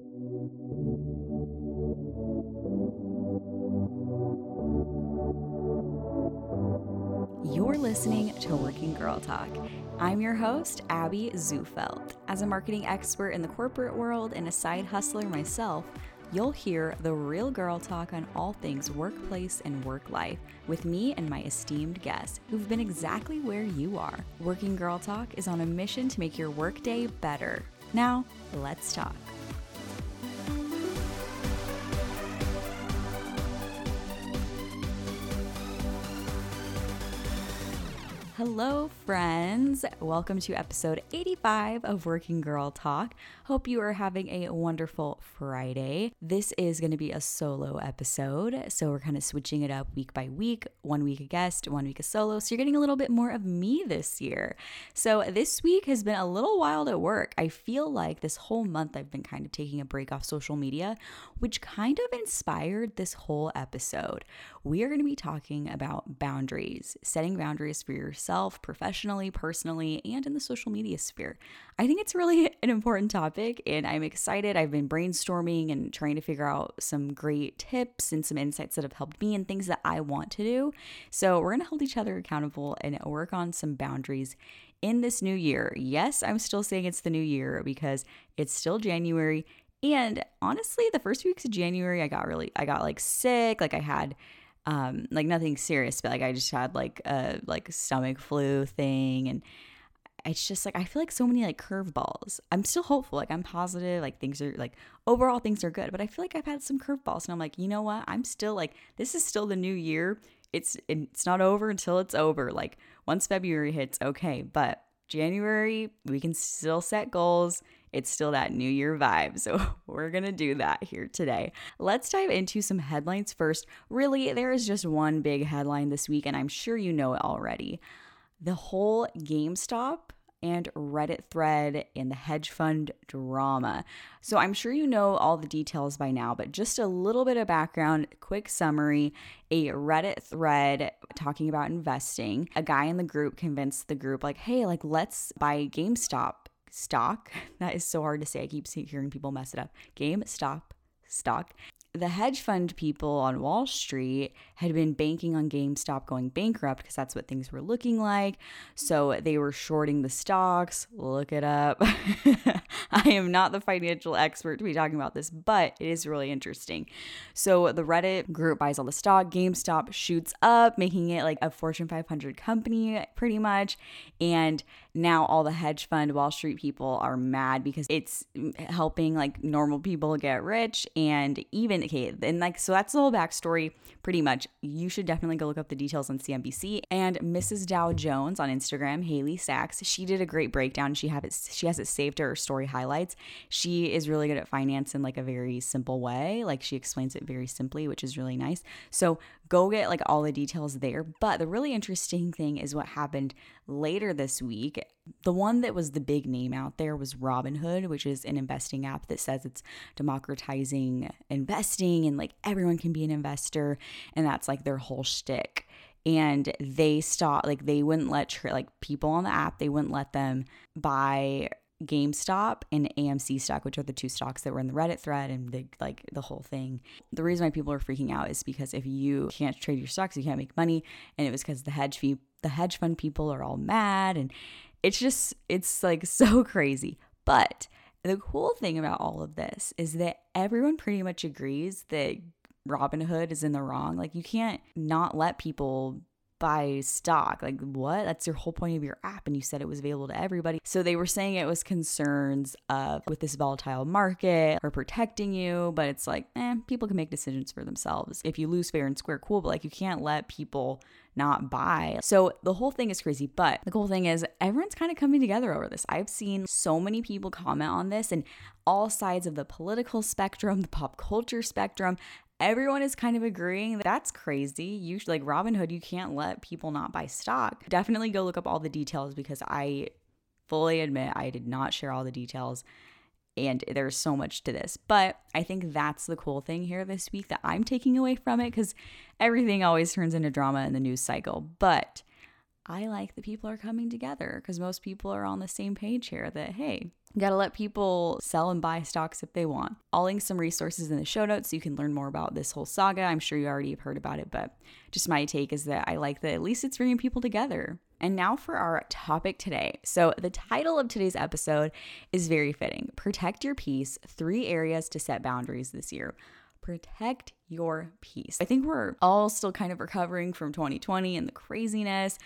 You're listening to Working Girl Talk. I'm your host, Abby Zufelt. As a marketing expert in the corporate world and a side hustler myself, you'll hear the real girl talk on all things workplace and work life with me and my esteemed guests who've been exactly where you are. Working Girl Talk is on a mission to make your workday better. Now, let's talk. Hello, friends. Welcome to episode 85 of Working Girl Talk. Hope you are having a wonderful Friday. This is going to be a solo episode, so we're kind of switching it up week by week. One week a guest, one week a solo. So you're getting a little bit more of me this year. So this week has been a little wild at work. I feel like this whole month I've been kind of taking a break off social media, which kind of inspired this whole episode. We are going to be talking about boundaries, setting boundaries for yourself professionally, personally, and in the social media sphere. I think it's really an important topic and I'm excited. I've been brainstorming and trying to figure out some great tips and some insights that have helped me and things that I want to do. So, we're going to hold each other accountable and work on some boundaries in this new year. Yes, I'm still saying it's the new year because it's still January. And honestly, the first weeks of January, I got really, I got like sick. Like I had um, like nothing serious, but like I just had like a like stomach flu thing and it's just like I feel like so many like curveballs. I'm still hopeful, like I'm positive, like things are like overall things are good, but I feel like I've had some curveballs and I'm like, you know what? I'm still like this is still the new year. It's it's not over until it's over. Like once February hits, okay, but January we can still set goals it's still that new year vibe. So we're going to do that here today. Let's dive into some headlines first. Really, there is just one big headline this week, and I'm sure you know it already. The whole GameStop and Reddit thread in the hedge fund drama. So I'm sure you know all the details by now, but just a little bit of background, quick summary. A Reddit thread talking about investing. A guy in the group convinced the group, like, hey, like, let's buy GameStop stock. That is so hard to say. I keep hearing people mess it up. GameStop stock the hedge fund people on Wall Street had been banking on GameStop going bankrupt because that's what things were looking like. So they were shorting the stocks. Look it up. I am not the financial expert to be talking about this, but it is really interesting. So the Reddit group buys all the stock. GameStop shoots up, making it like a Fortune 500 company pretty much. And now all the hedge fund Wall Street people are mad because it's helping like normal people get rich and even and like so that's the whole backstory pretty much. You should definitely go look up the details on CNBC and Mrs. Dow Jones on Instagram, Haley Sacks. She did a great breakdown. She have it she has it saved to her story highlights. She is really good at finance in like a very simple way. Like she explains it very simply, which is really nice. So go get like all the details there. But the really interesting thing is what happened later this week. The one that was the big name out there was Robinhood, which is an investing app that says it's democratizing investing and like everyone can be an investor. And that's like their whole shtick. And they stopped, like, they wouldn't let like people on the app, they wouldn't let them buy GameStop and AMC stock, which are the two stocks that were in the Reddit thread and the like the whole thing. The reason why people are freaking out is because if you can't trade your stocks, you can't make money, and it was because the hedge fee the hedge fund people are all mad and it's just it's like so crazy. But the cool thing about all of this is that everyone pretty much agrees that Robinhood is in the wrong. Like you can't not let people buy stock. Like, what? That's your whole point of your app. And you said it was available to everybody. So they were saying it was concerns of with this volatile market or protecting you, but it's like, eh, people can make decisions for themselves. If you lose fair and square, cool, but like you can't let people not buy. So the whole thing is crazy. But the cool thing is, everyone's kind of coming together over this. I've seen so many people comment on this and all sides of the political spectrum, the pop culture spectrum everyone is kind of agreeing that that's crazy. You like Robinhood, you can't let people not buy stock. Definitely go look up all the details because I fully admit I did not share all the details and there's so much to this. But I think that's the cool thing here this week that I'm taking away from it because everything always turns into drama in the news cycle. But I like that people are coming together because most people are on the same page here that, hey, you gotta let people sell and buy stocks if they want. I'll link some resources in the show notes so you can learn more about this whole saga. I'm sure you already have heard about it, but just my take is that I like that at least it's bringing people together. And now for our topic today. So, the title of today's episode is very fitting Protect Your Peace Three Areas to Set Boundaries This Year. Protect your peace. I think we're all still kind of recovering from 2020 and the craziness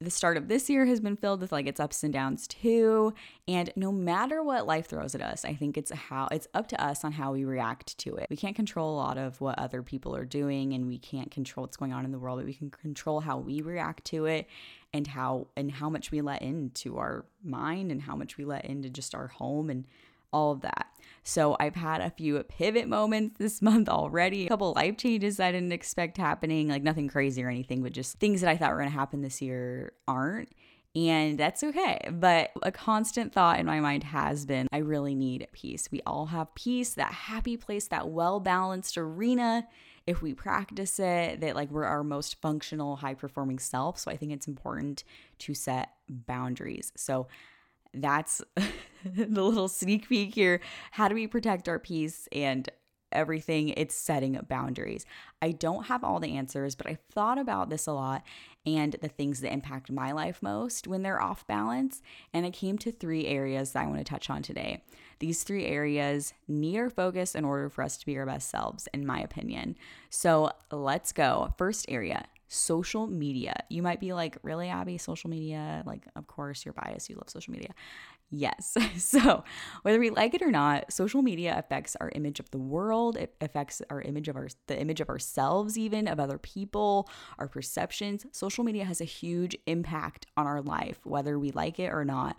the start of this year has been filled with like its ups and downs too and no matter what life throws at us i think it's how it's up to us on how we react to it we can't control a lot of what other people are doing and we can't control what's going on in the world but we can control how we react to it and how and how much we let into our mind and how much we let into just our home and all of that. So I've had a few pivot moments this month already, a couple life changes I didn't expect happening, like nothing crazy or anything, but just things that I thought were going to happen this year aren't. And that's okay. But a constant thought in my mind has been I really need peace. We all have peace, that happy place, that well balanced arena. If we practice it, that like we're our most functional, high performing self. So I think it's important to set boundaries. So that's the little sneak peek here. How do we protect our peace and everything? It's setting boundaries. I don't have all the answers, but I've thought about this a lot and the things that impact my life most when they're off balance. And I came to three areas that I want to touch on today. These three areas need our focus in order for us to be our best selves, in my opinion. So let's go. First area social media. You might be like, really, Abby, social media? Like, of course, you're biased. You love social media. Yes. So, whether we like it or not, social media affects our image of the world. It affects our image of our the image of ourselves even, of other people, our perceptions. Social media has a huge impact on our life whether we like it or not.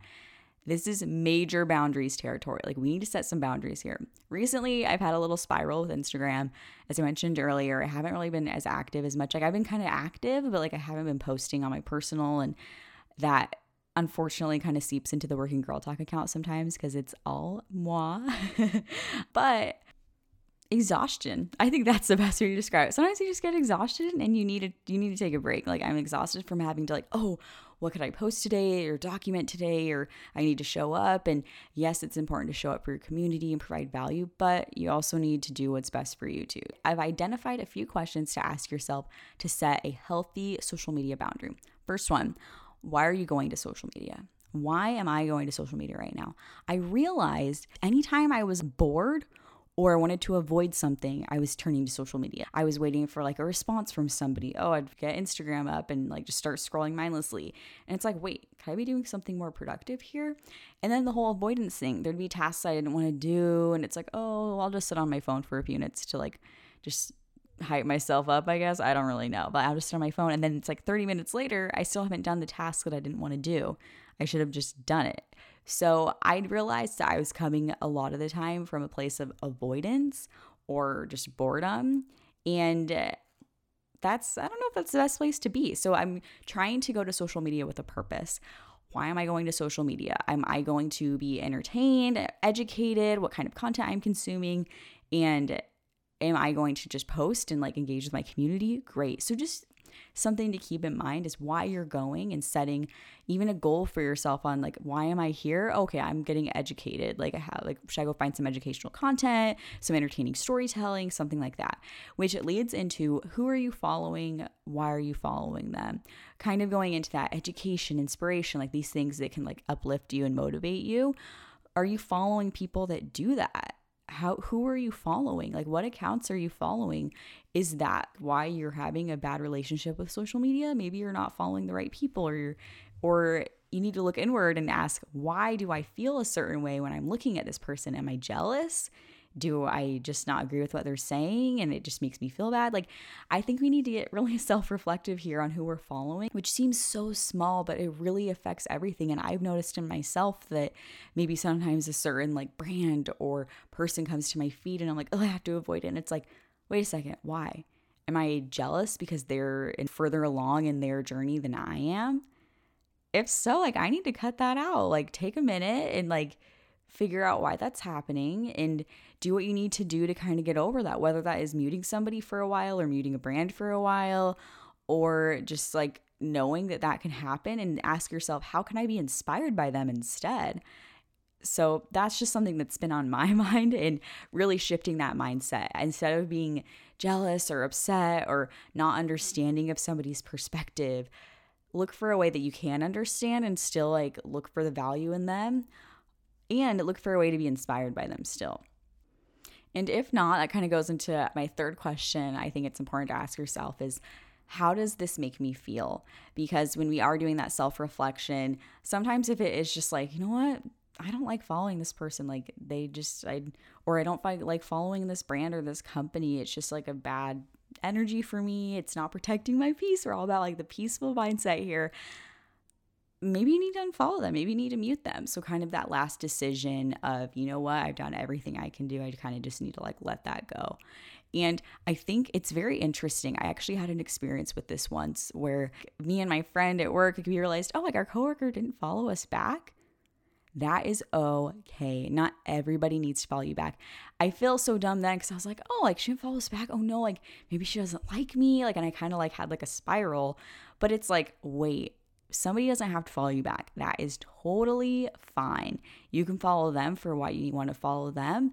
This is major boundaries territory. Like, we need to set some boundaries here. Recently, I've had a little spiral with Instagram. As I mentioned earlier, I haven't really been as active as much. Like, I've been kind of active, but like, I haven't been posting on my personal, and that unfortunately kind of seeps into the working girl talk account sometimes because it's all moi. but exhaustion. I think that's the best way to describe it. Sometimes you just get exhausted and you need to you need to take a break. Like I'm exhausted from having to like, oh, what could I post today or document today or I need to show up and yes, it's important to show up for your community and provide value, but you also need to do what's best for you too. I've identified a few questions to ask yourself to set a healthy social media boundary. First one, why are you going to social media? Why am I going to social media right now? I realized anytime I was bored or I wanted to avoid something, I was turning to social media. I was waiting for like a response from somebody. Oh, I'd get Instagram up and like just start scrolling mindlessly. And it's like, wait, can I be doing something more productive here? And then the whole avoidance thing, there'd be tasks I didn't want to do. And it's like, oh, I'll just sit on my phone for a few minutes to like just hype myself up, I guess. I don't really know, but I'll just sit on my phone. And then it's like 30 minutes later, I still haven't done the task that I didn't want to do. I should have just done it. So I realized I was coming a lot of the time from a place of avoidance or just boredom. And uh, that's, I don't know if that's the best place to be. So I'm trying to go to social media with a purpose. Why am I going to social media? Am I going to be entertained, educated, what kind of content I'm consuming? And am I going to just post and like engage with my community? Great. So just something to keep in mind is why you're going and setting even a goal for yourself on like why am I here? Okay, I'm getting educated. Like I have like should I go find some educational content, some entertaining storytelling, something like that. Which it leads into who are you following? Why are you following them? Kind of going into that education, inspiration, like these things that can like uplift you and motivate you. Are you following people that do that? How who are you following? Like what accounts are you following? Is that why you're having a bad relationship with social media? Maybe you're not following the right people or you're or you need to look inward and ask why do i feel a certain way when i'm looking at this person? Am i jealous do I just not agree with what they're saying and it just makes me feel bad? Like, I think we need to get really self reflective here on who we're following, which seems so small, but it really affects everything. And I've noticed in myself that maybe sometimes a certain like brand or person comes to my feed and I'm like, oh, I have to avoid it. And it's like, wait a second, why? Am I jealous because they're further along in their journey than I am? If so, like, I need to cut that out. Like, take a minute and like, figure out why that's happening and do what you need to do to kind of get over that, whether that is muting somebody for a while or muting a brand for a while or just like knowing that that can happen and ask yourself, how can I be inspired by them instead? So that's just something that's been on my mind and really shifting that mindset. Instead of being jealous or upset or not understanding of somebody's perspective, look for a way that you can understand and still like look for the value in them and look for a way to be inspired by them still. And if not, that kind of goes into my third question. I think it's important to ask yourself is how does this make me feel? Because when we are doing that self reflection, sometimes if it is just like, you know what, I don't like following this person, like they just, I, or I don't find, like following this brand or this company, it's just like a bad energy for me. It's not protecting my peace. We're all about like the peaceful mindset here. Maybe you need to unfollow them. Maybe you need to mute them. So, kind of that last decision of, you know what, I've done everything I can do. I kind of just need to like let that go. And I think it's very interesting. I actually had an experience with this once where me and my friend at work, we realized, oh, like our coworker didn't follow us back. That is okay. Not everybody needs to follow you back. I feel so dumb then because I was like, oh, like she didn't follow us back. Oh no, like maybe she doesn't like me. Like, and I kind of like had like a spiral. But it's like, wait, somebody doesn't have to follow you back. That is totally fine. You can follow them for what you want to follow them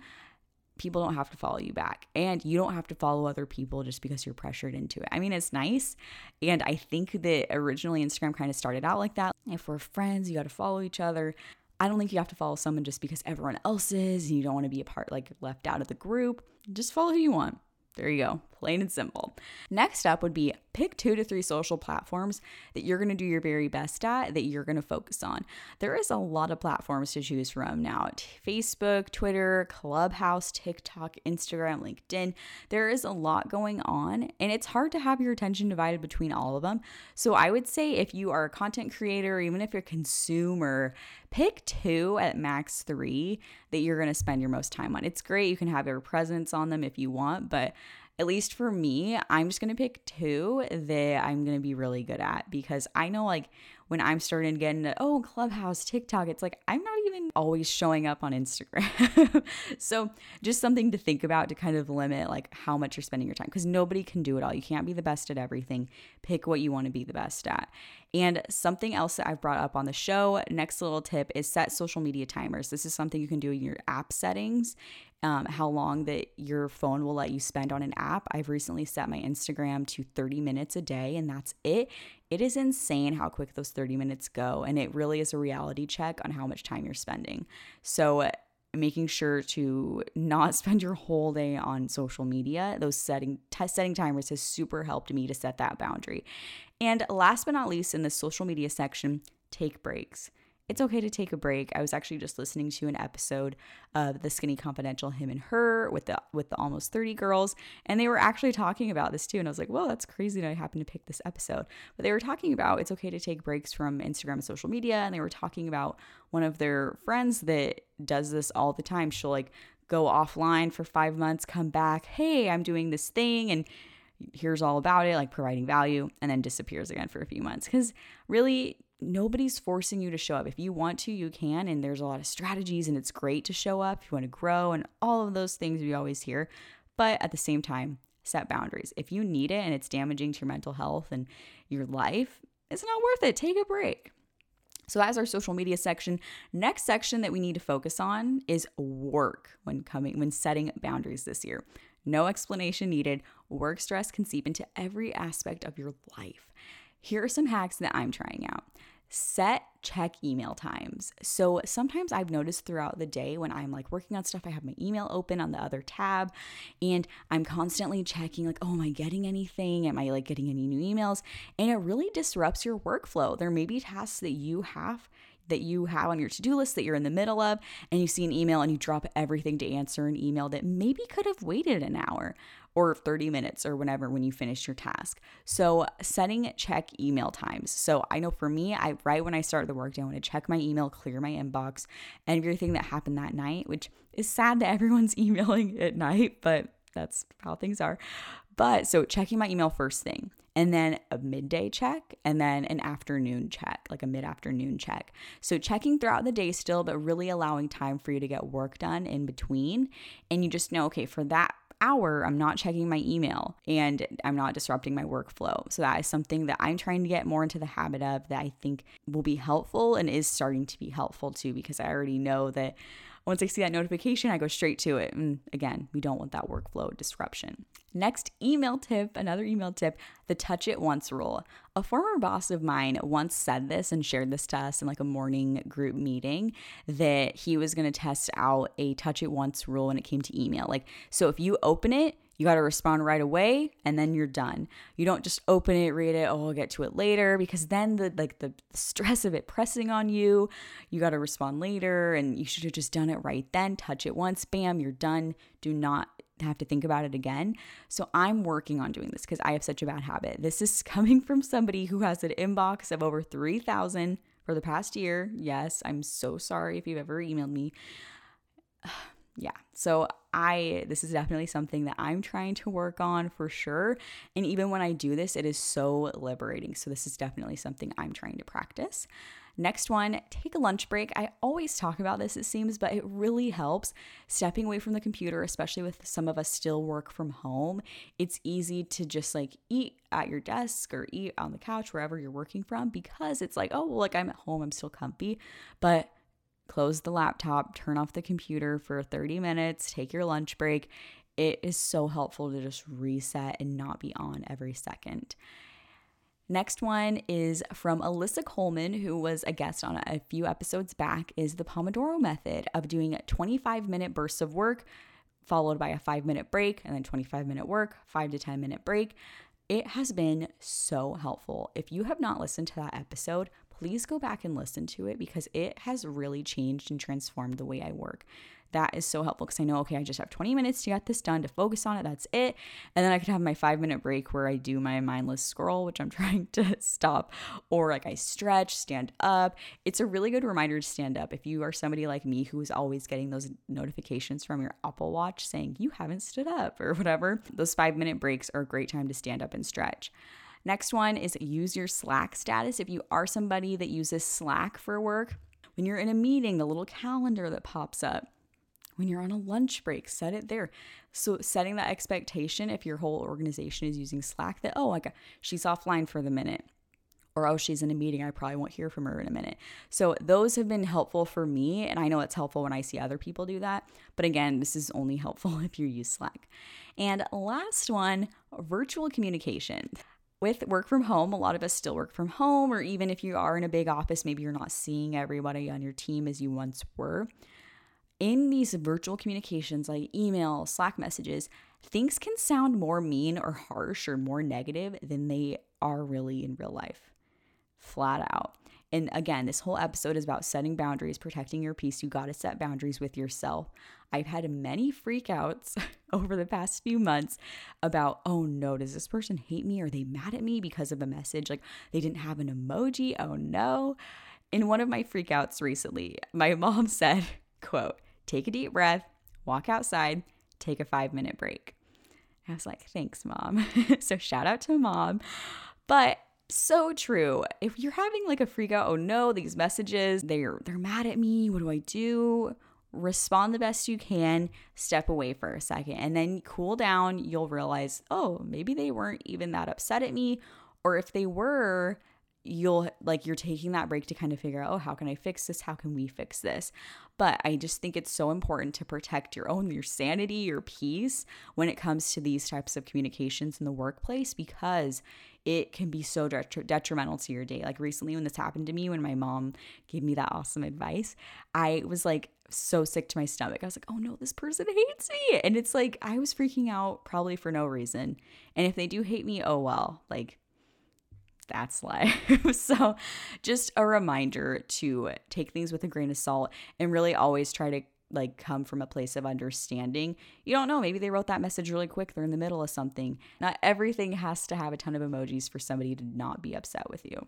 people don't have to follow you back and you don't have to follow other people just because you're pressured into it. I mean, it's nice. And I think that originally Instagram kind of started out like that. If we're friends, you got to follow each other. I don't think you have to follow someone just because everyone else is and you don't want to be a part, like left out of the group. Just follow who you want. There you go, plain and simple. Next up would be pick two to three social platforms that you're gonna do your very best at, that you're gonna focus on. There is a lot of platforms to choose from now Facebook, Twitter, Clubhouse, TikTok, Instagram, LinkedIn. There is a lot going on, and it's hard to have your attention divided between all of them. So I would say if you are a content creator, even if you're a consumer, pick two at max three that you're gonna spend your most time on. It's great, you can have your presence on them if you want, but at least for me, I'm just going to pick two that I'm going to be really good at because I know like when I'm starting to get into, oh, Clubhouse, TikTok, it's like I'm not even always showing up on Instagram. so just something to think about to kind of limit like how much you're spending your time because nobody can do it all. You can't be the best at everything. Pick what you want to be the best at. And something else that I've brought up on the show, next little tip is set social media timers. This is something you can do in your app settings um, how long that your phone will let you spend on an app. I've recently set my Instagram to 30 minutes a day, and that's it. It is insane how quick those 30 minutes go, and it really is a reality check on how much time you're spending. So, uh, making sure to not spend your whole day on social media those setting t- setting timers has super helped me to set that boundary and last but not least in the social media section take breaks it's okay to take a break. I was actually just listening to an episode of the Skinny Confidential Him and Her with the with the almost 30 girls and they were actually talking about this too and I was like, "Well, that's crazy that I happened to pick this episode." But they were talking about it's okay to take breaks from Instagram and social media and they were talking about one of their friends that does this all the time. She'll like go offline for 5 months, come back, "Hey, I'm doing this thing." and here's all about it, like providing value, and then disappears again for a few months. Because really, nobody's forcing you to show up. If you want to, you can. And there's a lot of strategies, and it's great to show up if you want to grow and all of those things we always hear. But at the same time, set boundaries. If you need it and it's damaging to your mental health and your life, it's not worth it. Take a break. So that's our social media section. Next section that we need to focus on is work when coming when setting boundaries this year. No explanation needed. Work stress can seep into every aspect of your life. Here are some hacks that I'm trying out. Set check email times. So sometimes I've noticed throughout the day when I'm like working on stuff, I have my email open on the other tab and I'm constantly checking, like, oh, am I getting anything? Am I like getting any new emails? And it really disrupts your workflow. There may be tasks that you have that you have on your to-do list that you're in the middle of and you see an email and you drop everything to answer an email that maybe could have waited an hour or 30 minutes or whenever when you finish your task. So, setting check email times. So, I know for me, I right when I start the workday, I want to check my email, clear my inbox, and everything that happened that night, which is sad that everyone's emailing at night, but that's how things are. But so checking my email first thing, and then a midday check, and then an afternoon check, like a mid afternoon check. So checking throughout the day still, but really allowing time for you to get work done in between. And you just know, okay, for that hour, I'm not checking my email and I'm not disrupting my workflow. So that is something that I'm trying to get more into the habit of that I think will be helpful and is starting to be helpful too, because I already know that once I see that notification, I go straight to it. And again, we don't want that workflow disruption. Next email tip, another email tip, the touch it once rule. A former boss of mine once said this and shared this to us in like a morning group meeting that he was going to test out a touch it once rule when it came to email. Like, so if you open it, you got to respond right away and then you're done. You don't just open it, read it, oh, I'll get to it later because then the like the stress of it pressing on you, you got to respond later and you should have just done it right then. Touch it once, bam, you're done. Do not have to think about it again. So I'm working on doing this because I have such a bad habit. This is coming from somebody who has an inbox of over 3,000 for the past year. Yes, I'm so sorry if you've ever emailed me. yeah. So I this is definitely something that I'm trying to work on for sure. And even when I do this, it is so liberating. So this is definitely something I'm trying to practice. Next one, take a lunch break. I always talk about this, it seems, but it really helps stepping away from the computer, especially with some of us still work from home. It's easy to just like eat at your desk or eat on the couch, wherever you're working from, because it's like, oh, well, like I'm at home, I'm still comfy. But close the laptop, turn off the computer for 30 minutes, take your lunch break. It is so helpful to just reset and not be on every second. Next one is from Alyssa Coleman, who was a guest on a few episodes back, is the Pomodoro method of doing 25 minute bursts of work followed by a 5 minute break and then 25 minute work, 5 to 10 minute break. It has been so helpful. If you have not listened to that episode, please go back and listen to it because it has really changed and transformed the way I work. That is so helpful because I know, okay, I just have 20 minutes to get this done, to focus on it. That's it. And then I could have my five minute break where I do my mindless scroll, which I'm trying to stop, or like I stretch, stand up. It's a really good reminder to stand up. If you are somebody like me who is always getting those notifications from your Apple Watch saying you haven't stood up or whatever, those five minute breaks are a great time to stand up and stretch. Next one is use your Slack status. If you are somebody that uses Slack for work, when you're in a meeting, the little calendar that pops up, when you're on a lunch break, set it there. So setting that expectation if your whole organization is using Slack that oh, like she's offline for the minute or oh, she's in a meeting, I probably won't hear from her in a minute. So those have been helpful for me and I know it's helpful when I see other people do that, but again, this is only helpful if you use Slack. And last one, virtual communication with work from home, a lot of us still work from home, or even if you are in a big office, maybe you're not seeing everybody on your team as you once were. In these virtual communications like email, Slack messages, things can sound more mean or harsh or more negative than they are really in real life. Flat out. And again, this whole episode is about setting boundaries, protecting your peace. You got to set boundaries with yourself. I've had many freakouts over the past few months about, oh no, does this person hate me? Are they mad at me because of a message? Like they didn't have an emoji. Oh no. In one of my freakouts recently, my mom said, quote, take a deep breath, walk outside, take a five minute break. I was like, thanks, mom. so shout out to mom. But so true. If you're having like a freak out, oh no, these messages, they're they're mad at me. What do I do? Respond the best you can, step away for a second, and then cool down. You'll realize, oh, maybe they weren't even that upset at me. Or if they were, you'll like you're taking that break to kind of figure out, oh, how can I fix this? How can we fix this? But I just think it's so important to protect your own, your sanity, your peace when it comes to these types of communications in the workplace because it can be so detrimental to your day. Like recently, when this happened to me, when my mom gave me that awesome advice, I was like so sick to my stomach. I was like, oh no, this person hates me. And it's like, I was freaking out probably for no reason. And if they do hate me, oh well, like that's life. so, just a reminder to take things with a grain of salt and really always try to like come from a place of understanding. You don't know, maybe they wrote that message really quick, they're in the middle of something. Not everything has to have a ton of emojis for somebody to not be upset with you.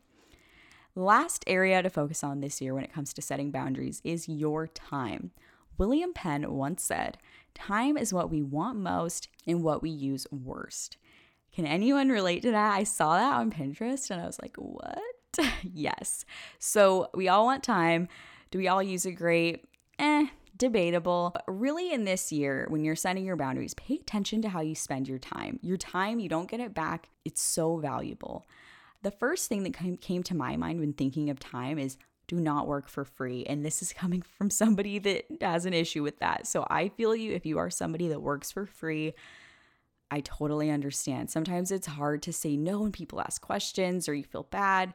Last area to focus on this year when it comes to setting boundaries is your time. William Penn once said, Time is what we want most and what we use worst. Can anyone relate to that? I saw that on Pinterest and I was like, what? yes. So we all want time. Do we all use it great? Eh, debatable. But really, in this year, when you're setting your boundaries, pay attention to how you spend your time. Your time, you don't get it back, it's so valuable. The first thing that came to my mind when thinking of time is do not work for free. And this is coming from somebody that has an issue with that. So I feel you if you are somebody that works for free. I totally understand. Sometimes it's hard to say no when people ask questions or you feel bad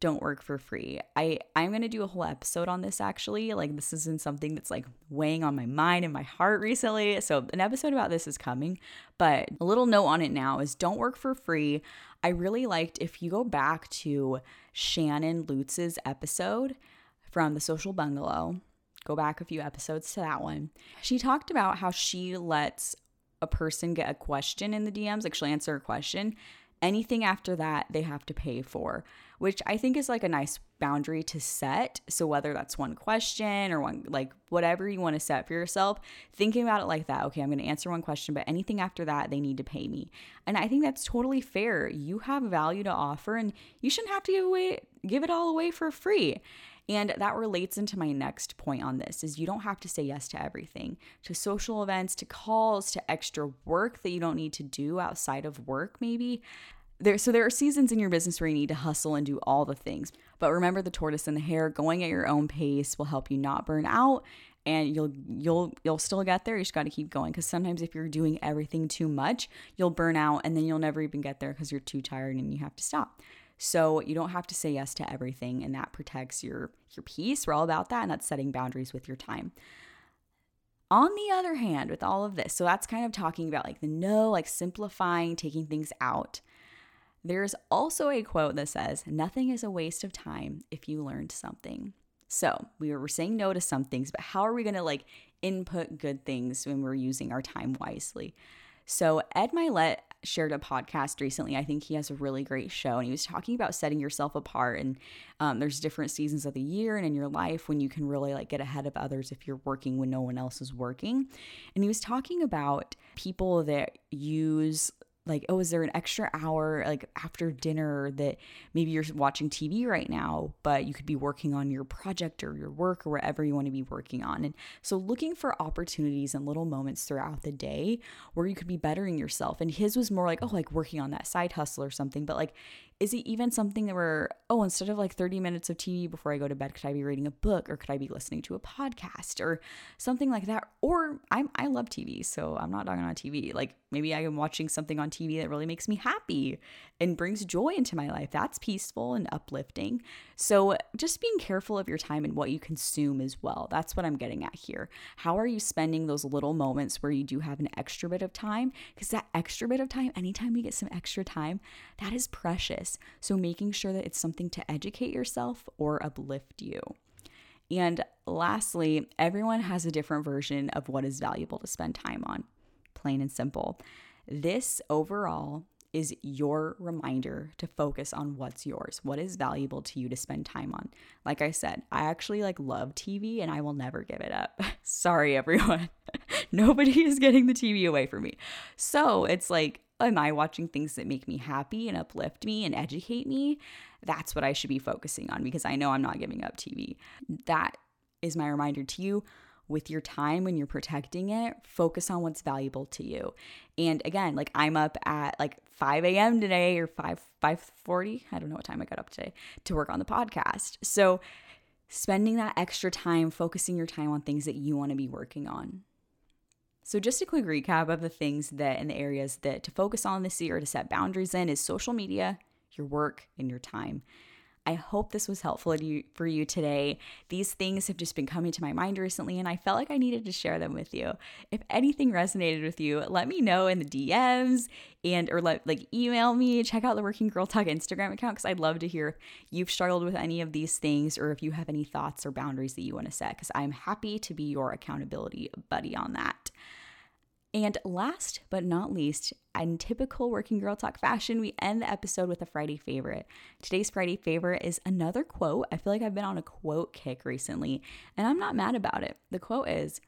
don't work for free. I I'm going to do a whole episode on this actually. Like this isn't something that's like weighing on my mind and my heart recently. So an episode about this is coming, but a little note on it now is don't work for free. I really liked if you go back to Shannon Lutz's episode from the Social Bungalow, go back a few episodes to that one. She talked about how she lets a person get a question in the DMs, like she'll answer a question. Anything after that, they have to pay for which I think is like a nice boundary to set. So whether that's one question or one like whatever you want to set for yourself, thinking about it like that. Okay, I'm going to answer one question, but anything after that, they need to pay me. And I think that's totally fair. You have value to offer and you shouldn't have to give away give it all away for free. And that relates into my next point on this is you don't have to say yes to everything. To social events, to calls, to extra work that you don't need to do outside of work maybe there so there are seasons in your business where you need to hustle and do all the things but remember the tortoise and the hare going at your own pace will help you not burn out and you'll you'll you'll still get there you just got to keep going because sometimes if you're doing everything too much you'll burn out and then you'll never even get there because you're too tired and you have to stop. So you don't have to say yes to everything and that protects your your peace. We're all about that and that's setting boundaries with your time. On the other hand with all of this so that's kind of talking about like the no like simplifying taking things out there's also a quote that says, Nothing is a waste of time if you learned something. So we were saying no to some things, but how are we going to like input good things when we're using our time wisely? So Ed Mylett shared a podcast recently. I think he has a really great show, and he was talking about setting yourself apart. And um, there's different seasons of the year and in your life when you can really like get ahead of others if you're working when no one else is working. And he was talking about people that use like oh is there an extra hour like after dinner that maybe you're watching TV right now but you could be working on your project or your work or whatever you want to be working on? And so looking for opportunities and little moments throughout the day where you could be bettering yourself. And his was more like oh like working on that side hustle or something but like is it even something that we're, oh, instead of like 30 minutes of TV before I go to bed, could I be reading a book or could I be listening to a podcast or something like that? Or I'm, I love TV, so I'm not talking on TV. Like maybe I am watching something on TV that really makes me happy and brings joy into my life. That's peaceful and uplifting. So just being careful of your time and what you consume as well. That's what I'm getting at here. How are you spending those little moments where you do have an extra bit of time? Because that extra bit of time, anytime you get some extra time, that is precious. So, making sure that it's something to educate yourself or uplift you. And lastly, everyone has a different version of what is valuable to spend time on, plain and simple. This overall is your reminder to focus on what's yours what is valuable to you to spend time on. Like i said i actually like love tv and i will never give it up. Sorry everyone. Nobody is getting the tv away from me. So it's like am I watching things that make me happy and uplift me and educate me? That's what I should be focusing on because I know I'm not giving up TV. That is my reminder to you with your time when you're protecting it, focus on what's valuable to you. And again, like I'm up at like 5 a.m. today or 5 5:40. I don't know what time I got up today to work on the podcast. So spending that extra time, focusing your time on things that you want to be working on. So, just a quick recap of the things that and the areas that to focus on this year to set boundaries in is social media, your work, and your time. I hope this was helpful for you today. These things have just been coming to my mind recently, and I felt like I needed to share them with you. If anything resonated with you, let me know in the DMs and or let, like email me. Check out the Working Girl Talk Instagram account because I'd love to hear if you've struggled with any of these things or if you have any thoughts or boundaries that you want to set. Because I'm happy to be your accountability buddy on that. And last but not least, in typical working girl talk fashion, we end the episode with a Friday favorite. Today's Friday favorite is another quote. I feel like I've been on a quote kick recently, and I'm not mad about it. The quote is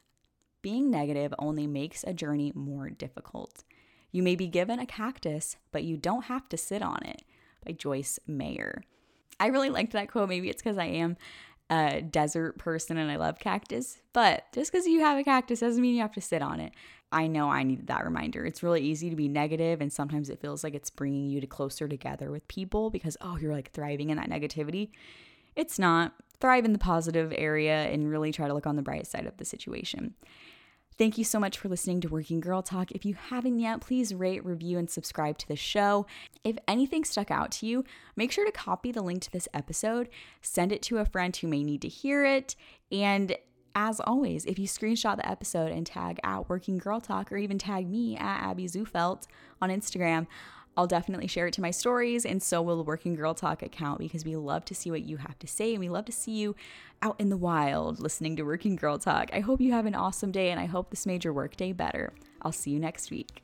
Being negative only makes a journey more difficult. You may be given a cactus, but you don't have to sit on it, by Joyce Meyer. I really liked that quote. Maybe it's because I am a desert person and I love cactus, but just because you have a cactus doesn't mean you have to sit on it. I know I needed that reminder. It's really easy to be negative, and sometimes it feels like it's bringing you to closer together with people because, oh, you're like thriving in that negativity. It's not. Thrive in the positive area and really try to look on the bright side of the situation. Thank you so much for listening to Working Girl Talk. If you haven't yet, please rate, review, and subscribe to the show. If anything stuck out to you, make sure to copy the link to this episode, send it to a friend who may need to hear it, and as always, if you screenshot the episode and tag at Working Girl Talk or even tag me at Abby Zufelt on Instagram, I'll definitely share it to my stories, and so will the Working Girl Talk account because we love to see what you have to say and we love to see you out in the wild listening to Working Girl Talk. I hope you have an awesome day and I hope this made your workday better. I'll see you next week.